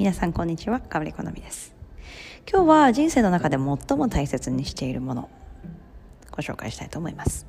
皆さんこんにちは、かぶりこのみです。今日は人生の中で最も大切にしているもの、ご紹介したいと思います。